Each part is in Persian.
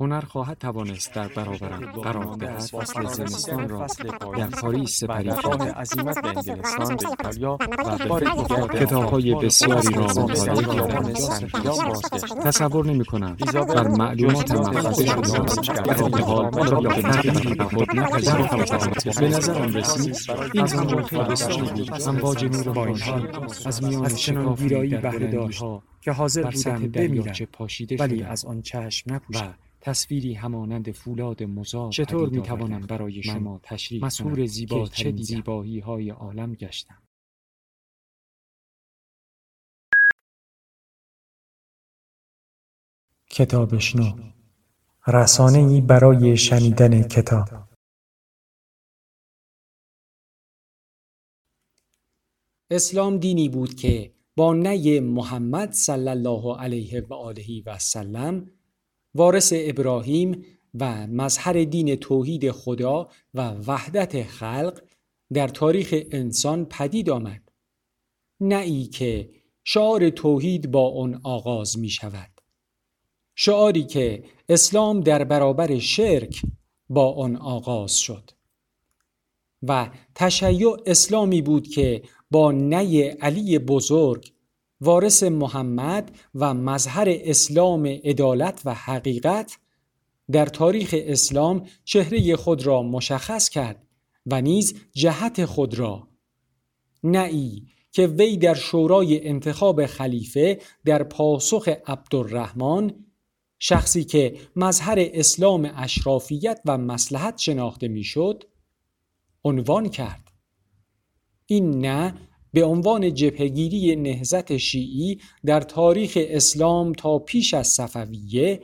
هنر خواهد توانست در برابرم قرار دهد فصل زمستان را در پاریس سپری کرده عظیمت به انگلستان به ایتالیا و بار دیگر کتابهای بسیاری را مطالعه کردم تصور نمی کنم بر معلومات محفظه شده در این حال را به تغییر خود نپذیرفتم به نظرم رسید. این زمان بسیاری بود امواج نور بانشی از میان شکافی در بلندیها که حاضر بودم بمیرم ولی از آن چشم نپوشم تصویری همانند فولاد مزار چطور می توانم برای شما تشریح مسهور زیبا چه زیبایی های عالم گشتم. کتابشنو. رسانه ای برای شنیدن کتاب. اسلام دینی بود که با نی محمد صلی الله علیه و آله و سلم وارث ابراهیم و مظهر دین توحید خدا و وحدت خلق در تاریخ انسان پدید آمد. نه ای که شعار توحید با آن آغاز می شود. شعاری که اسلام در برابر شرک با آن آغاز شد. و تشیع اسلامی بود که با نی علی بزرگ وارث محمد و مظهر اسلام عدالت و حقیقت در تاریخ اسلام چهره خود را مشخص کرد و نیز جهت خود را. نعی که وی در شورای انتخاب خلیفه در پاسخ عبدالرحمن شخصی که مظهر اسلام اشرافیت و مسلحت شناخته می‌شد عنوان کرد. این نه به عنوان جبهگیری نهزت شیعی در تاریخ اسلام تا پیش از صفویه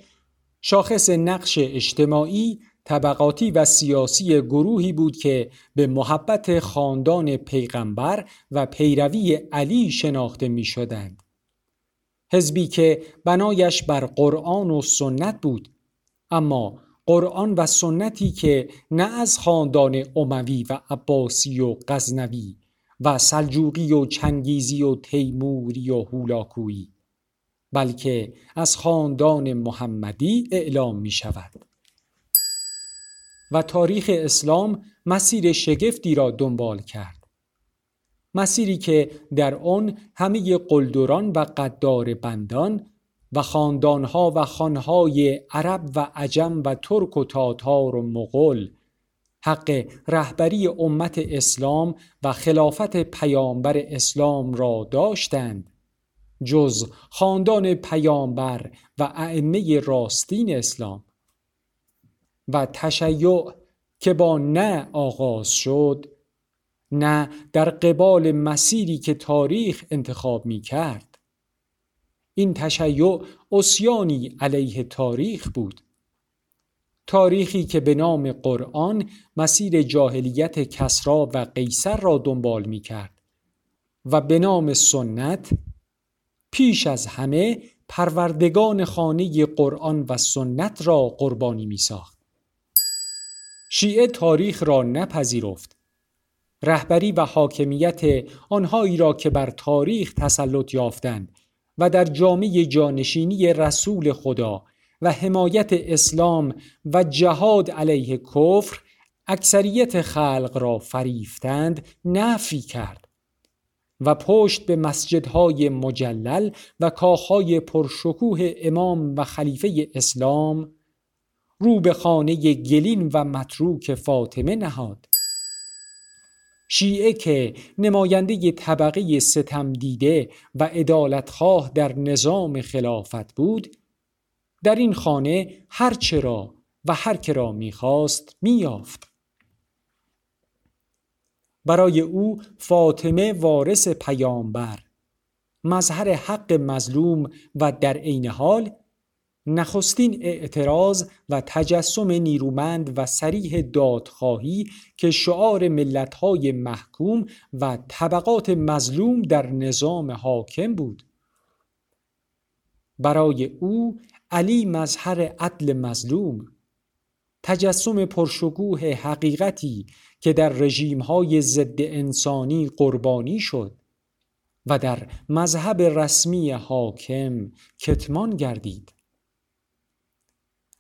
شاخص نقش اجتماعی، طبقاتی و سیاسی گروهی بود که به محبت خاندان پیغمبر و پیروی علی شناخته می شدند. حزبی که بنایش بر قرآن و سنت بود اما قرآن و سنتی که نه از خاندان اموی و عباسی و غزنوی و سلجوقی و چنگیزی و تیموری و هولاکویی بلکه از خاندان محمدی اعلام می شود و تاریخ اسلام مسیر شگفتی را دنبال کرد. مسیری که در آن همه قلدران و قدار بندان و خاندانها و خانهای عرب و عجم و ترک و تاتار و مغول حق رهبری امت اسلام و خلافت پیامبر اسلام را داشتند جز خاندان پیامبر و ائمه راستین اسلام و تشیع که با نه آغاز شد نه در قبال مسیری که تاریخ انتخاب می کرد این تشیع اسیانی علیه تاریخ بود. تاریخی که به نام قرآن مسیر جاهلیت کسرا و قیصر را دنبال می کرد و به نام سنت پیش از همه پروردگان خانه قرآن و سنت را قربانی می ساخت. شیعه تاریخ را نپذیرفت. رهبری و حاکمیت آنهایی را که بر تاریخ تسلط یافتند و در جامعه جانشینی رسول خدا و حمایت اسلام و جهاد علیه کفر اکثریت خلق را فریفتند نفی کرد و پشت به مسجدهای مجلل و کاخهای پرشکوه امام و خلیفه اسلام رو به خانه گلین و متروک فاطمه نهاد. شیعه که نماینده طبقه ستم دیده و عدالتخواه در نظام خلافت بود در این خانه هر چرا و هر که را می‌خواست میافت برای او فاطمه وارث پیامبر مظهر حق مظلوم و در عین حال نخستین اعتراض و تجسم نیرومند و سریح دادخواهی که شعار ملتهای محکوم و طبقات مظلوم در نظام حاکم بود. برای او علی مظهر عدل مظلوم. تجسم پرشکوه حقیقتی که در رژیمهای ضد انسانی قربانی شد و در مذهب رسمی حاکم کتمان گردید.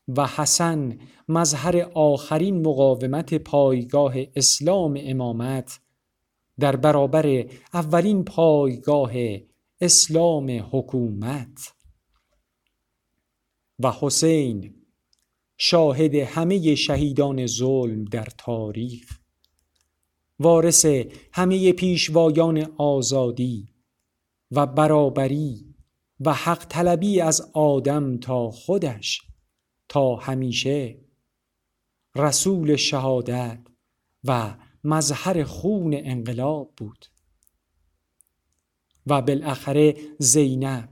و حسن مظهر آخرین مقاومت پایگاه اسلام امامت در برابر اولین پایگاه اسلام حکومت. و حسین شاهد همه شهیدان ظلم در تاریخ وارث همه پیشوایان آزادی و برابری و حق طلبی از آدم تا خودش تا همیشه رسول شهادت و مظهر خون انقلاب بود. و بالاخره زینب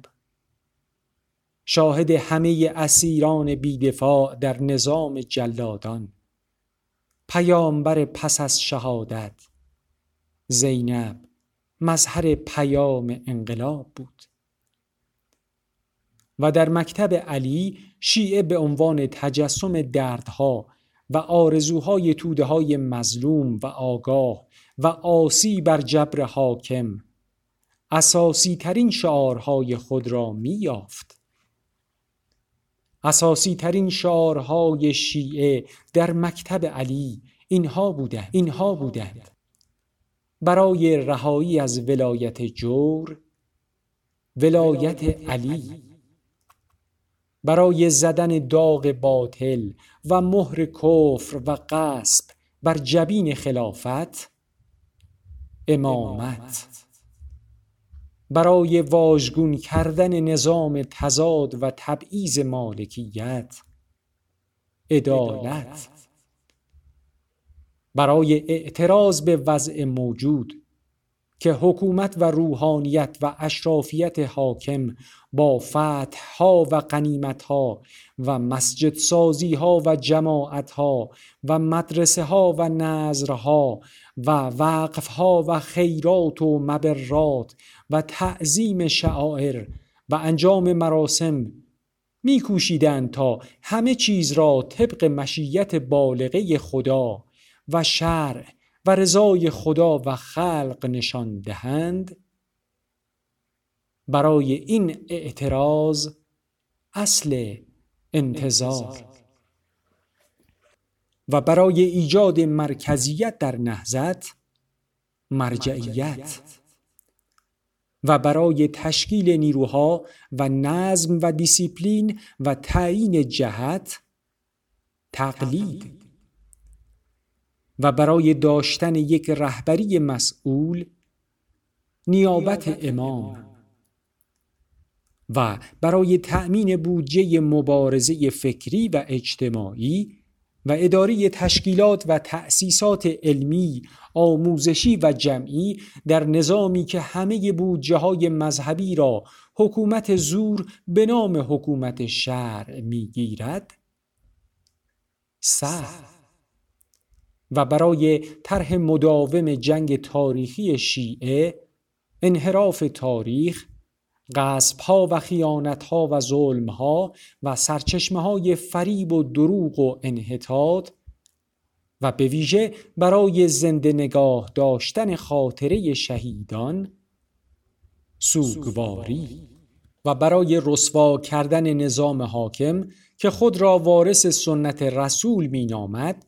شاهد همه اسیران بیدفاع در نظام جلادان. پیامبر پس از شهادت. زینب مظهر پیام انقلاب بود. و در مکتب علی شیعه به عنوان تجسم دردها و آرزوهای توده های مظلوم و آگاه و آسی بر جبر حاکم اساسی ترین شعارهای خود را می یافت. اساسی ترین شعارهای شیعه در مکتب علی اینها بودند. اینها بودند. برای رهایی از ولایت جور ولایت علی برای زدن داغ باطل و مهر کفر و قصب بر جبین خلافت امامت. برای واژگون کردن نظام تزاد و تبعیض مالکیت عدالت. برای اعتراض به وضع موجود که حکومت و روحانیت و اشرافیت حاکم با فتح ها و قنیمت ها و مسجد سازی ها و جماعت ها و مدرسه ها و نظرها و وقف ها و خیرات و مبرات و تعظیم شعائر و انجام مراسم میکوشیدند تا همه چیز را طبق مشیت بالغه خدا و شرع و رضای خدا و خلق نشان دهند. برای این اعتراض اصل انتظار. و برای ایجاد مرکزیت در نهزت مرجعیت. و برای تشکیل نیروها و نظم و دیسیپلین و تعیین جهت تقلید و برای داشتن یک رهبری مسئول نیابت امام. و برای تأمین بودجه مبارزه فکری و اجتماعی و اداری تشکیلات و تأسیسات علمی، آموزشی و جمعی در نظامی که همه بودجه های مذهبی را حکومت زور به نام حکومت شرع می‌گیرد. سه و برای طرح مداوم جنگ تاریخی شیعه انحراف تاریخ ها و ها و ها و سرچشمه های فریب و دروغ و انحطاط و به ویژه برای زنده نگاه داشتن خاطره شهیدان سوگواری و برای رسوا کردن نظام حاکم که خود را وارث سنت رسول مینامد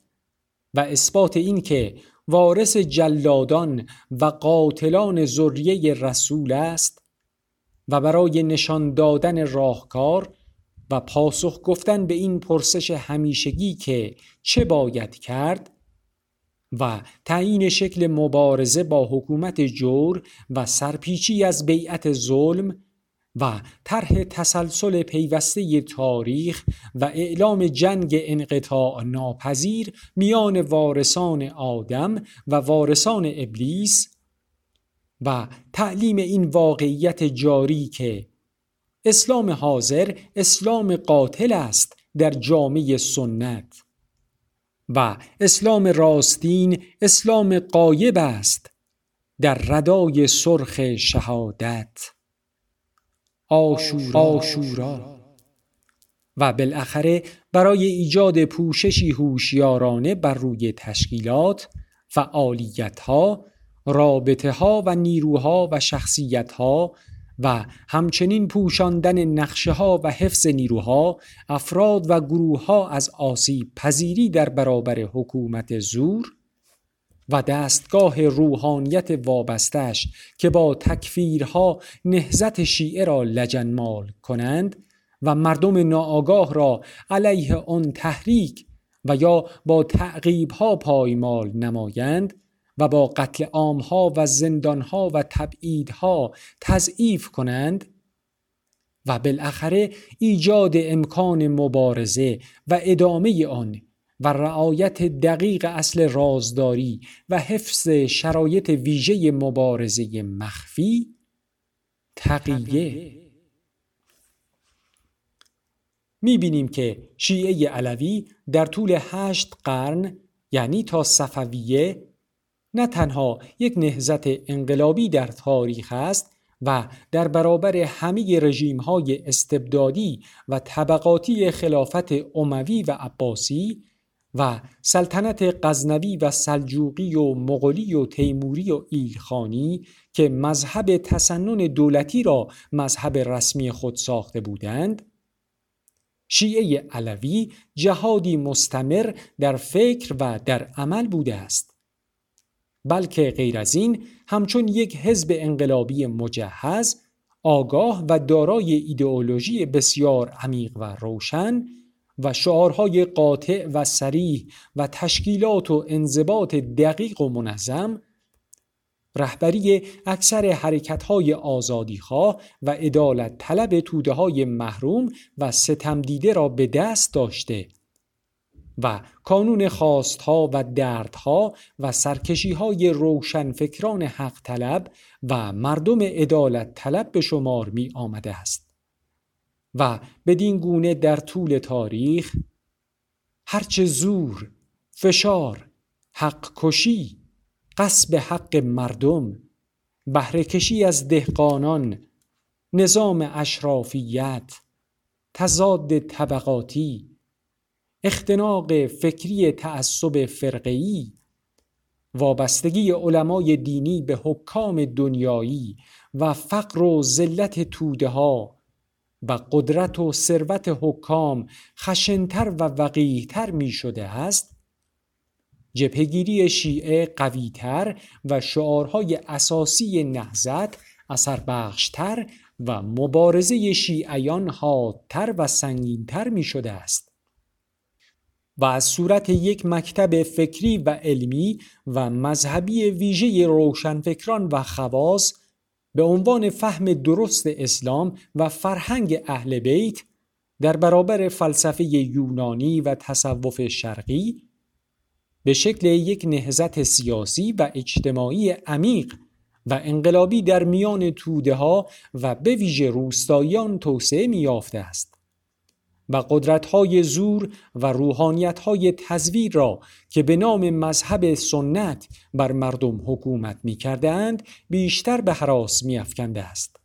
و اثبات این که وارث جلادان و قاتلان ذریه رسول است و برای نشان دادن راهکار و پاسخ گفتن به این پرسش همیشگی که چه باید کرد و تعیین شکل مبارزه با حکومت جور و سرپیچی از بیعت ظلم و طرح تسلسل پیوسته تاریخ و اعلام جنگ انقطاع ناپذیر میان وارثان آدم و وارثان ابلیس و تعلیم این واقعیت جاری که اسلام حاضر اسلام قاتل است در جامعه سنت و اسلام راستین اسلام قایب است در ردای سرخ شهادت. آشورا, آشورا. و بالاخره برای ایجاد پوششی هوشیارانه بر روی تشکیلات فعالیتها رابطه ها و نیروها و شخصیت ها و همچنین پوشاندن نقشه ها و حفظ نیروها افراد و گروه ها از آسیب پذیری در برابر حکومت زور و دستگاه روحانیت وابستش که با تکفیرها نهزت شیعه را لجنمال کنند و مردم ناآگاه را علیه آن تحریک و یا با تعقیبها پایمال نمایند و با قتل عامها و زندانها و تبعیدها تضعیف کنند و بالاخره ایجاد امکان مبارزه و ادامه آن و رعایت دقیق اصل رازداری و حفظ شرایط ویژه مبارزه مخفی تقیه. می بینیم که شیعه علوی در طول هشت قرن یعنی تا صفویه نه تنها یک نهزت انقلابی در تاریخ است و در برابر همه رژیم های استبدادی و طبقاتی خلافت اموی و عباسی و سلطنت غزنوی و سلجوقی و مغولی و تیموری و ایلخانی که مذهب تسنن دولتی را مذهب رسمی خود ساخته بودند شیعه علوی جهادی مستمر در فکر و در عمل بوده است. بلکه غیر از این همچون یک حزب انقلابی مجهز آگاه و دارای ایدئولوژی بسیار عمیق و روشن و شعارهای قاطع و سریح و تشکیلات و انضباط دقیق و منظم رهبری اکثر حرکتهای آزادیخواه و عدالت طلب توده های محروم و ستمدیده را به دست داشته و کانون خواستها و دردها و سرکشیهای روشنفکران حق طلب و مردم عدالت طلب به شمار می آمده است. و بدین گونه در طول تاریخ هرچه زور، فشار، حق کشی، قصب حق مردم، بهرهکشی از دهقانان، نظام اشرافیت، تضاد طبقاتی، اختناق فکری تعصب فرقه‌ای وابستگی علمای دینی به حکام دنیایی و فقر و ذلت توده ها و قدرت و ثروت حکام خشنتر و وقیهتر می شده است جبهگیری شیعه قویتر و شعارهای اساسی نهزت اثر بخشتر و مبارزه شیعیان حادتر و سنگینتر می شده است. و از صورت یک مکتب فکری و علمی و مذهبی ویژه روشنفکران و خواص به عنوان فهم درست اسلام و فرهنگ اهل بیت در برابر فلسفه یونانی و تصوف شرقی به شکل یک نهزت سیاسی و اجتماعی عمیق و انقلابی در میان توده ها و به ویژه روستاییان توسعه می یافته است. و قدرت‌های زور و روحانیت‌های تزویر را که به نام مذهب سنت بر مردم حکومت می‌کردند بیشتر به حراس می‌افکنده است.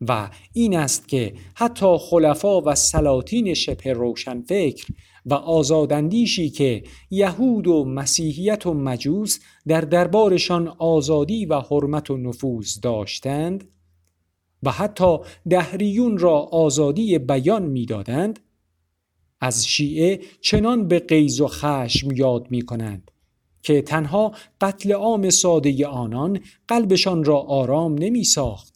و این است که حتی خلفا و سلاطین شبه روشنفکر و آزاداندیشی که یهود و مسیحیت و مجوس در دربارشان آزادی و حرمت و نفوذ داشتند و حتی دهریون را آزادی بیان می‌دادند از شیعه چنان به قیز و خشم یاد می کنند که تنها قتل عام ساده آنان قلبشان را آرام نمی ساخت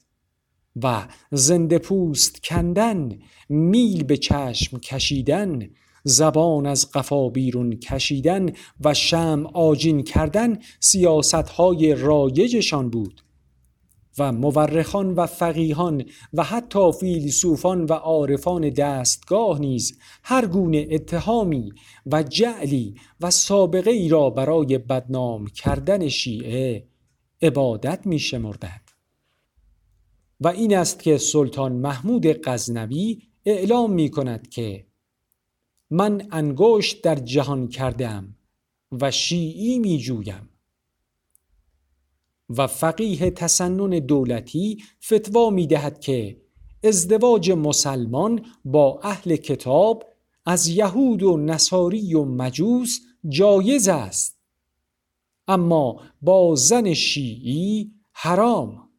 و زنده پوست کندن میل به چشم کشیدن زبان از قفا بیرون کشیدن و شم آجین کردن سیاست های رایجشان بود. و مورخان و فقیهان و حتی فیلسوفان و عارفان دستگاه نیز هر گونه اتهامی و جعلی و سابقه ای را برای بدنام کردن شیعه عبادت می شمردند. و این است که سلطان محمود غزنوی اعلام می کند که من انگشت در جهان کردم و شیعی می جویم و فقیه تسنن دولتی فتوا می دهد که ازدواج مسلمان با اهل کتاب از یهود و نصاری و مجوس جایز است. اما با زن شیعی حرام.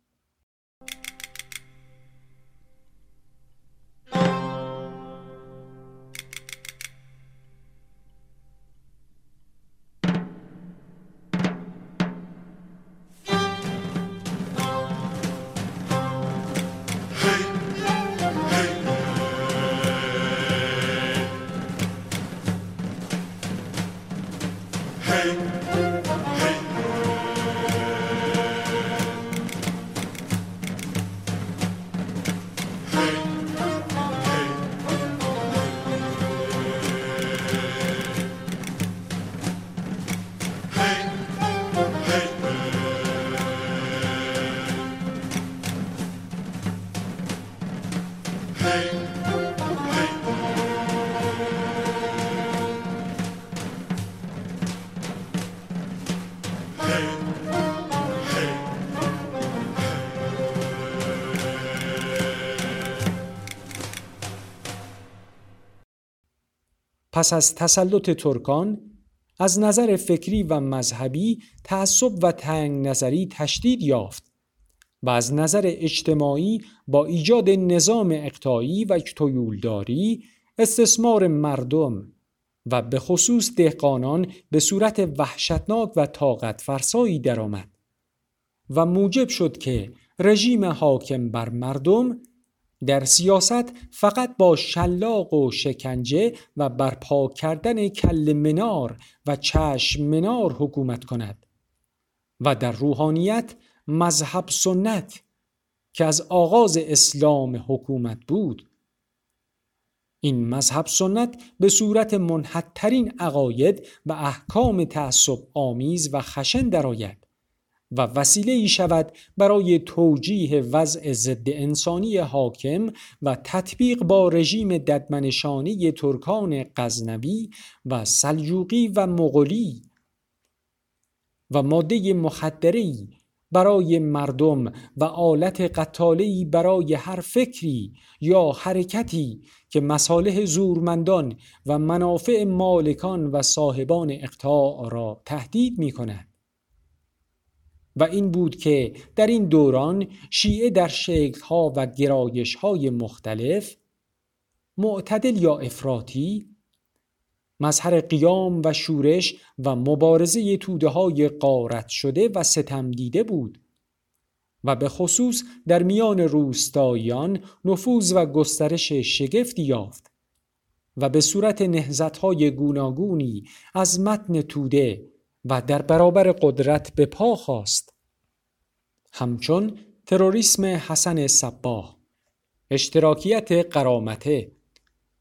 پس از تسلط ترکان از نظر فکری و مذهبی تعصب و تنگ نظری تشدید یافت و از نظر اجتماعی با ایجاد نظام اقتایی و تویولداری استثمار مردم و به خصوص دهقانان به صورت وحشتناک و طاقت فرسایی درآمد و موجب شد که رژیم حاکم بر مردم در سیاست فقط با شلاق و شکنجه و برپا کردن کل منار و چشم منار حکومت کند و در روحانیت مذهب سنت که از آغاز اسلام حکومت بود. این مذهب سنت به صورت منحدترین عقاید و احکام تعصب آمیز و خشن درآید. و وسیله ای شود برای توجیه وضع ضد انسانی حاکم و تطبیق با رژیم ددمنشانی ترکان غزنوی و سلجوقی و مغولی و ماده مخدری برای مردم و آلت قتالی برای هر فکری یا حرکتی که مصالح زورمندان و منافع مالکان و صاحبان اقتاع را تهدید می کند. و این بود که در این دوران شیعه در شکلها و گرایشهای مختلف معتدل یا افراطی مظهر قیام و شورش و مبارزه توده های قارت شده و ستم دیده بود و به خصوص در میان روستاییان نفوذ و گسترش شگفتی یافت و به صورت های گوناگونی از متن توده و در برابر قدرت به پا خواست. همچون تروریسم حسن صباه اشتراکیت قرامته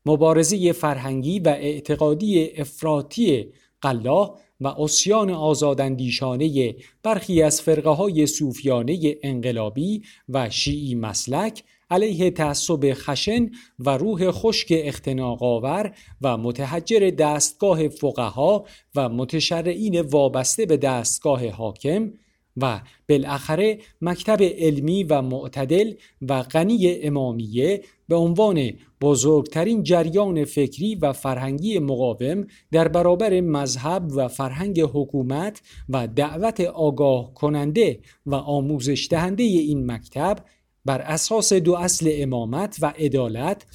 مبارزه فرهنگی و اعتقادی افراطی قلاه و اسیان آزاداندیشانه برخی از فرقه های صوفیانه انقلابی و شیعی مسلک علیه تعصب خشن و روح خشک اختناقاور و متحجر دستگاه فقها و متشرعین وابسته به دستگاه حاکم و بالاخره مکتب علمی و معتدل و غنی امامیه به عنوان بزرگترین جریان فکری و فرهنگی مقاوم در برابر مذهب و فرهنگ حکومت و دعوت آگاه کننده و آموزش دهنده این مکتب بر اساس دو اصل امامت و عدالت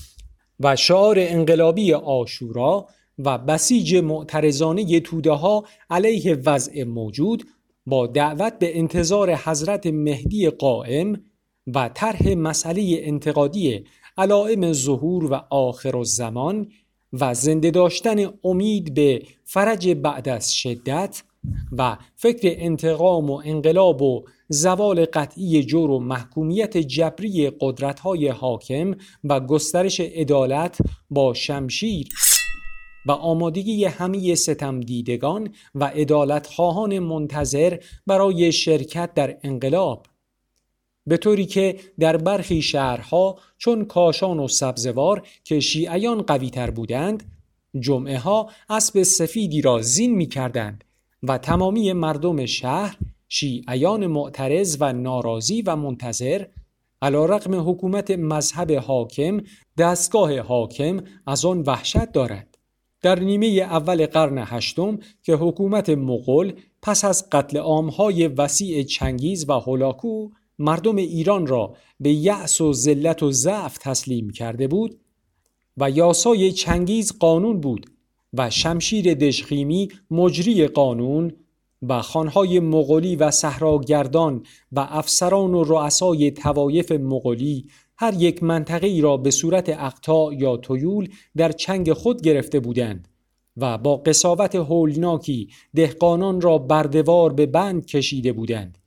و شعار انقلابی آشورا و بسیج معترضانه توده ها علیه وضع موجود با دعوت به انتظار حضرت مهدی قائم و طرح مسئله انتقادی علائم ظهور و آخر الزمان و زنده داشتن امید به فرج بعد از شدت و فکر انتقام و انقلاب و زوال قطعی جور و محکومیت جبری قدرت‌های حاکم و گسترش عدالت با شمشیر و آمادگی همه ستم دیدگان و عدالت خواهان منتظر برای شرکت در انقلاب. به طوری که در برخی شهرها چون کاشان و سبزوار که شیعیان قوی تر بودند جمعه ها اسب سفیدی را زین می کردند و تمامی مردم شهر شیعیان معترض و ناراضی و منتظر علا رقم حکومت مذهب حاکم دستگاه حاکم از آن وحشت دارد. در نیمه اول قرن هشتم که حکومت مغول پس از قتل عامهای وسیع چنگیز و هولاکو مردم ایران را به یأس و ذلت و ضعف تسلیم کرده بود و یاسای چنگیز قانون بود و شمشیر دشخیمی مجری قانون و خانهای مغولی و صحراگردان و افسران و رؤسای توایف مغولی هر یک منطقه ای را به صورت اقطاع یا تویول در چنگ خود گرفته بودند و با قصاوت هولناکی دهقانان را بردوار به بند کشیده بودند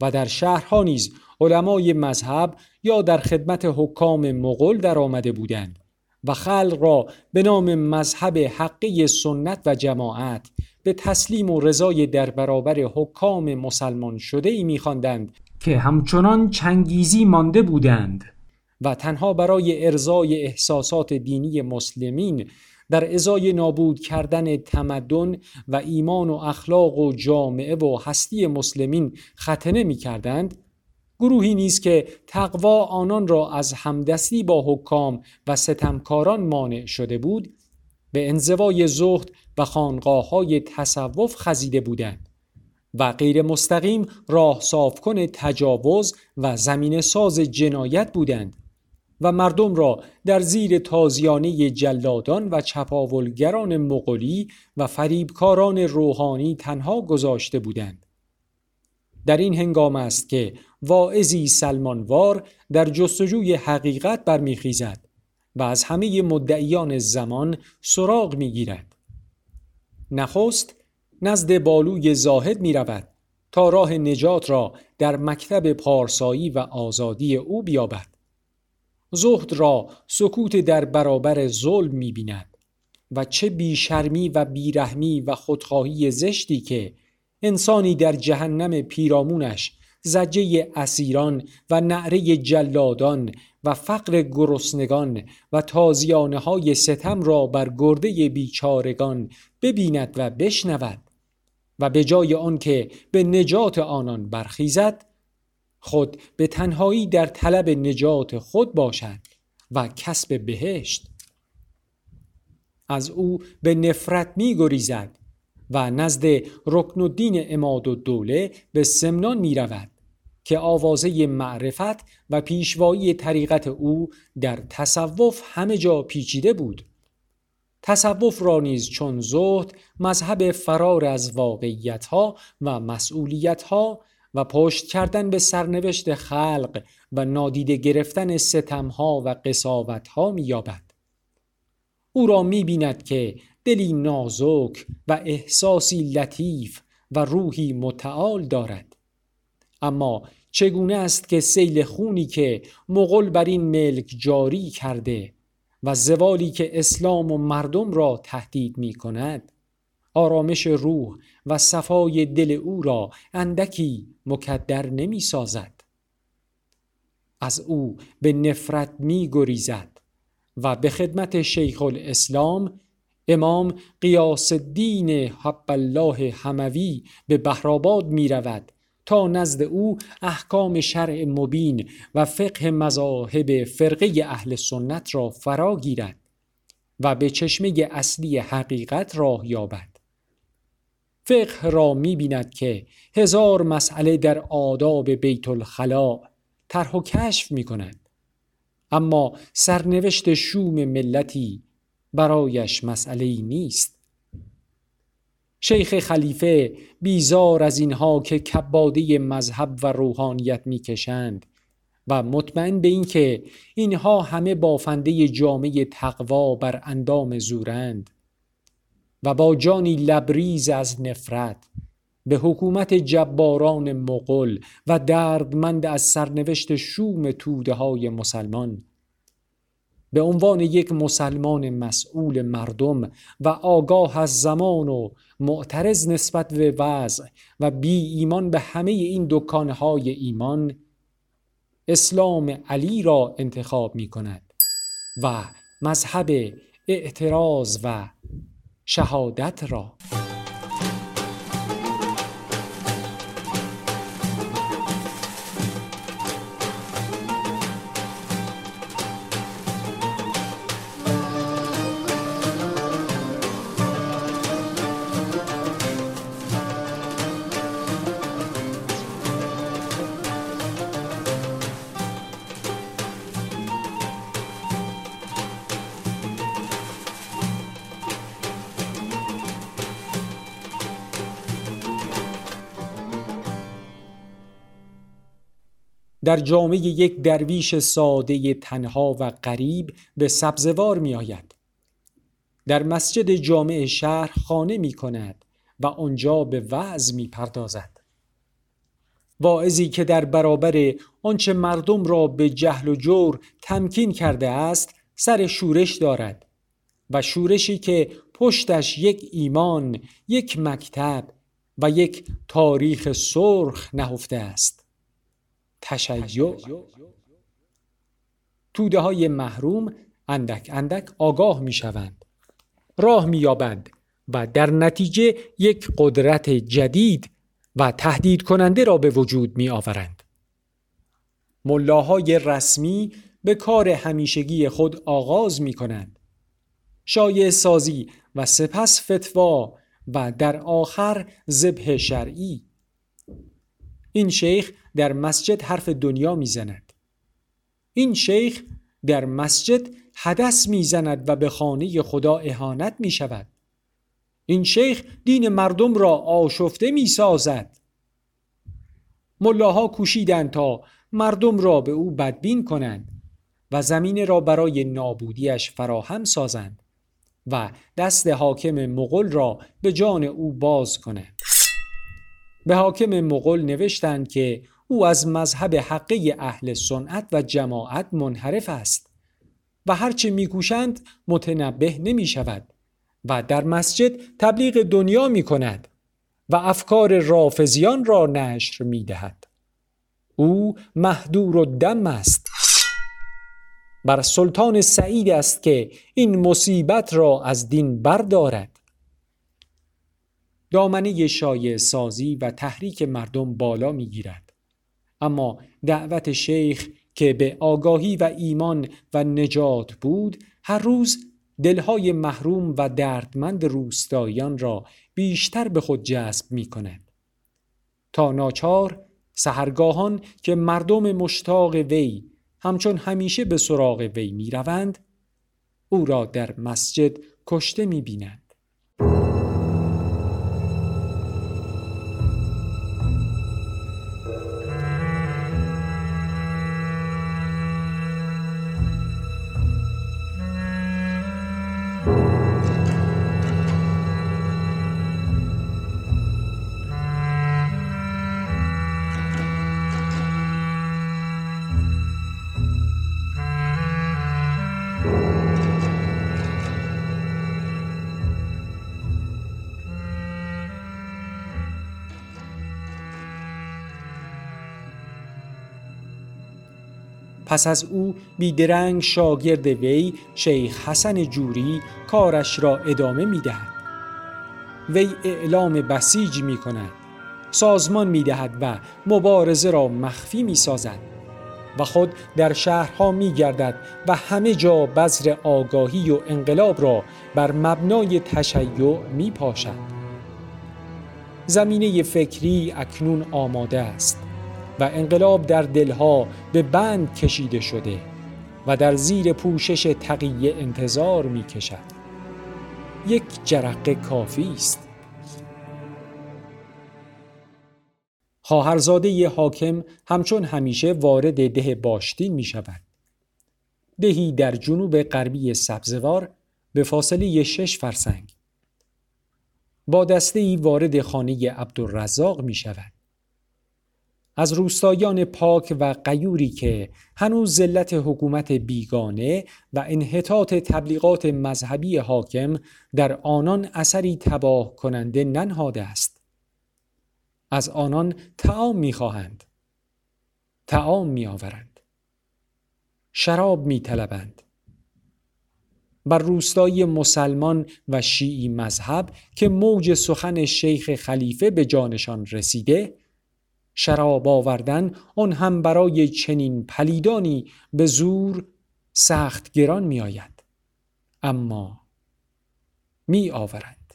و در شهرها نیز علمای مذهب یا در خدمت حکام مغول در آمده بودند و خلق را به نام مذهب حقی سنت و جماعت به تسلیم و رضای در برابر حکام مسلمان شده ای میخواندند که همچنان چنگیزی مانده بودند. و تنها برای ارزای احساسات دینی مسلمین در ازای نابود کردن تمدن و ایمان و اخلاق و جامعه و هستی مسلمین ختنه می کردند گروهی نیست که تقوا آنان را از همدستی با حکام و ستمکاران مانع شده بود به انزوای زهد و خانقاه های تصوف خزیده بودند و غیر مستقیم راه صاف کن تجاوز و زمین ساز جنایت بودند و مردم را در زیر تازیانه جلادان و چپاولگران مغولی و فریبکاران روحانی تنها گذاشته بودند. در این هنگام است که واعظی سلمانوار در جستجوی حقیقت برمیخیزد. و از همه مدعیان زمان سراغ می‌گیرد. نخست نزد بالوی زاهد می رود تا راه نجات را در مکتب پارسایی و آزادی او بیابد. زهد را سکوت در برابر ظلم می بیند و چه بیشرمی و بیرحمی و خودخواهی زشتی که انسانی در جهنم پیرامونش زجه اسیران و نعره جلادان و فقر گرسنگان و تازیانه های ستم را بر گرده بیچارگان ببیند و بشنود و به جای آنکه به نجات آنان برخیزد خود به تنهایی در طلب نجات خود باشد و کسب بهشت. از او به نفرت می گریزد و نزد رکن الدین اماد و دوله به سمنان می رود که آوازه معرفت و پیشوایی طریقت او در تصوف همه جا پیچیده بود تصوف را نیز چون زهد مذهب فرار از واقعیت ها و مسئولیت ها و پشت کردن به سرنوشت خلق و نادیده گرفتن ستم ها و قصاوت ها می یابد. او را می بیند که دلی نازک و احساسی لطیف و روحی متعال دارد اما چگونه است که سیل خونی که مغل بر این ملک جاری کرده و زوالی که اسلام و مردم را تهدید می کند آرامش روح و صفای دل او را اندکی مکدر نمی سازد. از او به نفرت می گریزد و به خدمت شیخ الاسلام امام قیاس الدین حب الله هموی به بهرآباد می رود تا نزد او احکام شرع مبین و فقه مذاهب فرقه اهل سنت را فرا گیرد و به چشمه اصلی حقیقت راه یابد. فقه را می بیند که هزار مسئله در آداب بیت الخلا طرح و کشف می کند اما سرنوشت شوم ملتی برایش مسئله نیست. شیخ خلیفه بیزار از اینها که کباده مذهب و روحانیت می‌کشند و مطمئن به اینکه اینها همه بافنده جامعه تقوا بر اندام زورند و با جانی لبریز از نفرت به حکومت جباران مغل و دردمند از سرنوشت شوم توده های مسلمان. به عنوان یک مسلمان مسئول مردم و آگاه از زمان و معترض نسبت به وضع و بی ایمان به همه این دکانهای ایمان اسلام علی را انتخاب می کند و مذهب اعتراض و شهادت را. در جامعه یک درویش ساده تنها و غریب به سبزوار می آید. در مسجد جامع شهر خانه می کند و آنجا به وعظ می پردازد. واعظی که در برابر آنچه مردم را به جهل و جور تمکین کرده است سر شورش دارد و شورشی که پشتش یک ایمان، یک مکتب و یک تاریخ سرخ نهفته است. تشیع. توده های محروم اندک اندک آگاه می شوند راه می یابند و در نتیجه یک قدرت جدید و تهدید کننده را به وجود می آورند ملاهای رسمی به کار همیشگی خود آغاز می کنند شایع سازی و سپس فتوا و در آخر ذبح شرعی. این شیخ در مسجد حرف دنیا می‌زند. این شیخ در مسجد حدث می‌زند و به خانه خدا اهانت می شود این شیخ دین مردم را آشفته می سازد ملاها کوشیدند تا مردم را به او بدبین کنند و زمین را برای نابودیش فراهم سازند و دست حاکم مغل را به جان او باز کنند. به حاکم مغل نوشتند که او از مذهب حقه اهل سنت و جماعت منحرف است و هرچه میکوشند متنبه نمی شود و در مسجد تبلیغ دنیا می کند و افکار رافزیان را نشر می دهد. او محدور و دم است بر سلطان سعید است که این مصیبت را از دین بردارد دامنه شایع سازی و تحریک مردم بالا می گیرد. اما دعوت شیخ که به آگاهی و ایمان و نجات بود هر روز دلهای محروم و دردمند روستاییان را بیشتر به خود جذب می کند. تا ناچار سهرگاهان که مردم مشتاق وی همچون همیشه به سراغ وی می روند او را در مسجد کشته می بینند. پس از او بیدرنگ شاگرد وی شیخ حسن جوری کارش را ادامه می دهد. وی اعلام بسیج می کند سازمان می دهد و مبارزه را مخفی می سازد و خود در شهرها می گردد و همه جا بذر آگاهی و انقلاب را بر مبنای تشیع می پاشد زمینه فکری اکنون آماده است. و انقلاب در دلها به بند کشیده شده و در زیر پوشش تقیه انتظار می کشد. یک جرقه کافی است. خواهرزاده حاکم همچون همیشه وارد ده باشتین می شود. دهی در جنوب غربی سبزوار به فاصله شش فرسنگ. با دسته ای وارد خانه عبدالرزاق می شود. از روستایان پاک و قیوری که هنوز ذلت حکومت بیگانه و انحطاط تبلیغات مذهبی حاکم در آنان اثری تباه کننده ننهاده است. از آنان تعام می‌خواهند. تعام میآورند. شراب می طلبند. بر روستایی مسلمان و شیعی مذهب که موج سخن شیخ خلیفه به جانشان رسیده شراب آوردن آن هم برای چنین پلیدانی به زور سخت گران می آید. اما می آورند.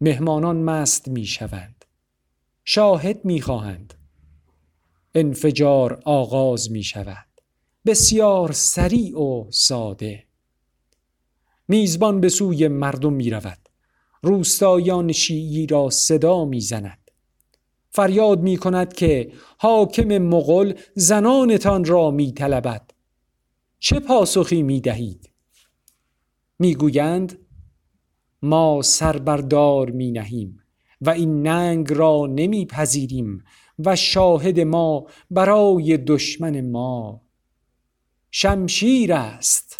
مهمانان مست می شوند. شاهد می خواهند. انفجار آغاز می شود. بسیار سریع و ساده. میزبان به سوی مردم می رود. روستایان شیعی را صدا می زند. فریاد می کند که حاکم مغل زنانتان را می طلبد. چه پاسخی می دهید؟ می گویند ما سربردار می نهیم و این ننگ را نمی پذیریم و شاهد ما برای دشمن ما شمشیر است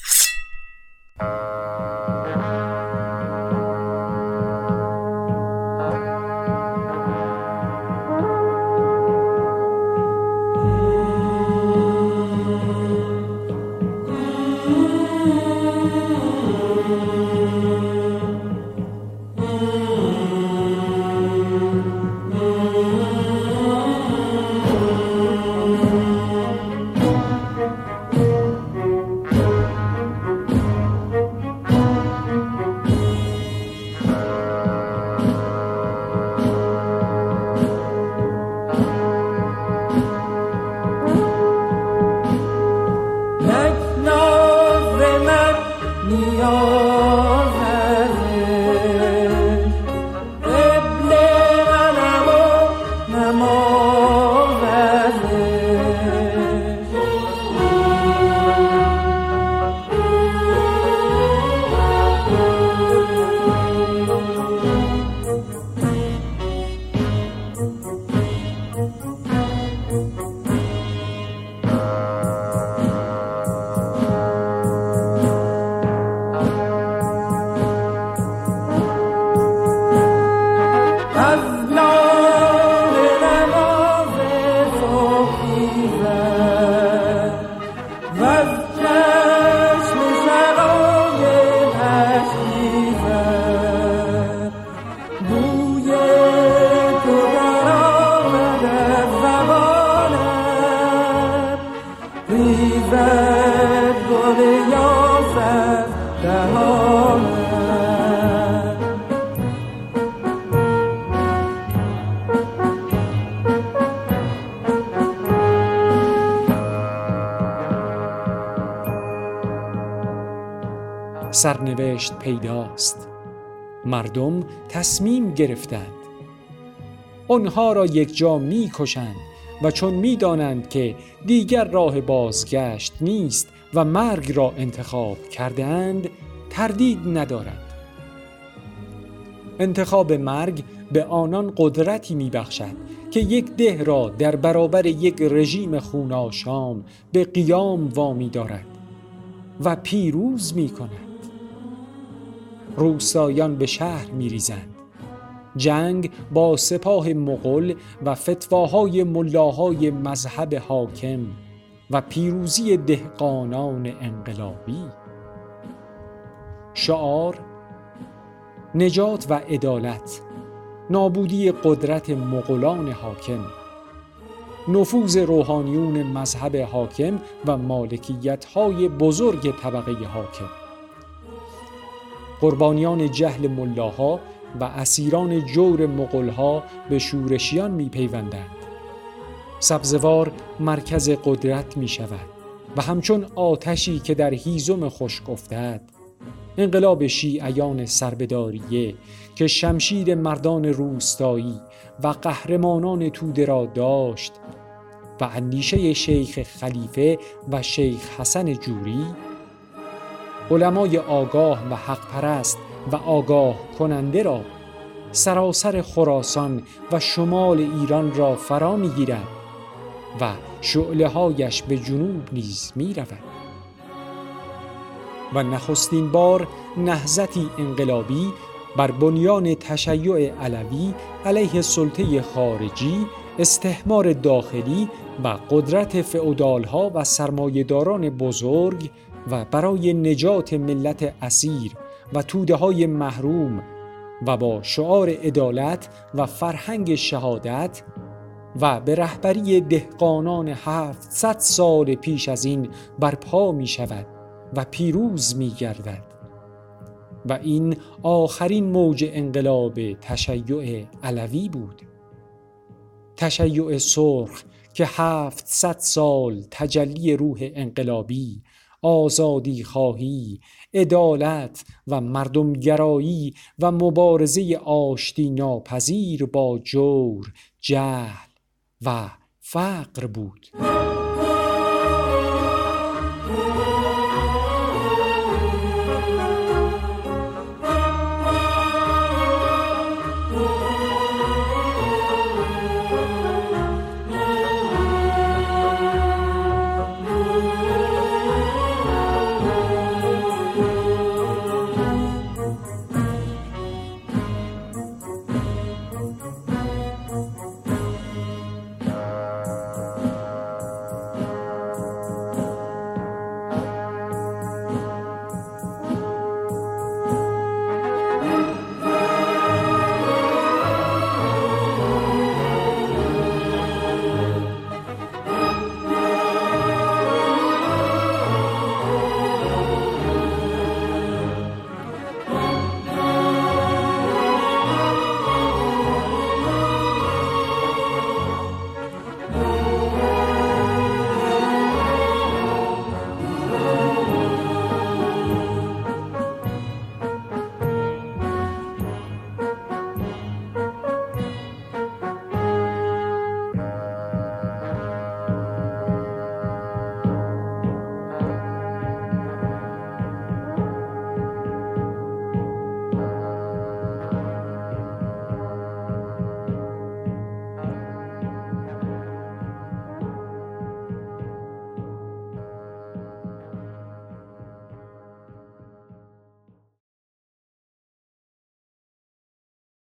سرنوشت پیداست. مردم تصمیم گرفتند. آنها را یک جا می کشند و چون می دانند که دیگر راه بازگشت نیست و مرگ را انتخاب کردند تردید ندارند انتخاب مرگ به آنان قدرتی می بخشد که یک ده را در برابر یک رژیم خوناشام به قیام وامی دارد و پیروز می کند روستایان به شهر می ریزند. جنگ با سپاه مغل و فتواهای ملاهای مذهب حاکم و پیروزی دهقانان انقلابی. شعار نجات و عدالت نابودی قدرت مغولان حاکم نفوذ روحانیون مذهب حاکم و مالکیت های بزرگ طبقه حاکم. قربانیان جهل ملاها و اسیران جور مغلها به شورشیان می پیوندند. سبزوار مرکز قدرت می شود و همچون آتشی که در هیزم خشک افتد انقلاب شیعیان سربداریه که شمشیر مردان روستایی و قهرمانان توده را داشت و اندیشه شیخ خلیفه و شیخ حسن جوری علمای آگاه و حق پرست و آگاه کننده را. سراسر خراسان و شمال ایران را فرا می گیرد و شعله هایش به جنوب نیز می رود و نخستین بار نهزتی انقلابی بر بنیان تشیع علوی علیه سلطه خارجی استحمار داخلی و قدرت فعودالها و سرمایهداران بزرگ و برای نجات ملت اسیر و توده های محروم و با شعار عدالت و فرهنگ شهادت و به رهبری دهقانان هفتصد سال پیش از این برپا می شود و پیروز می گردد و این آخرین موج انقلاب تشیع علوی بود. تشیع سرخ که هفتصد سال تجلی روح انقلابی آزادی خواهی عدالت و مردمگرایی و مبارزه آشتی ناپذیر با جور جهل و فقر بود.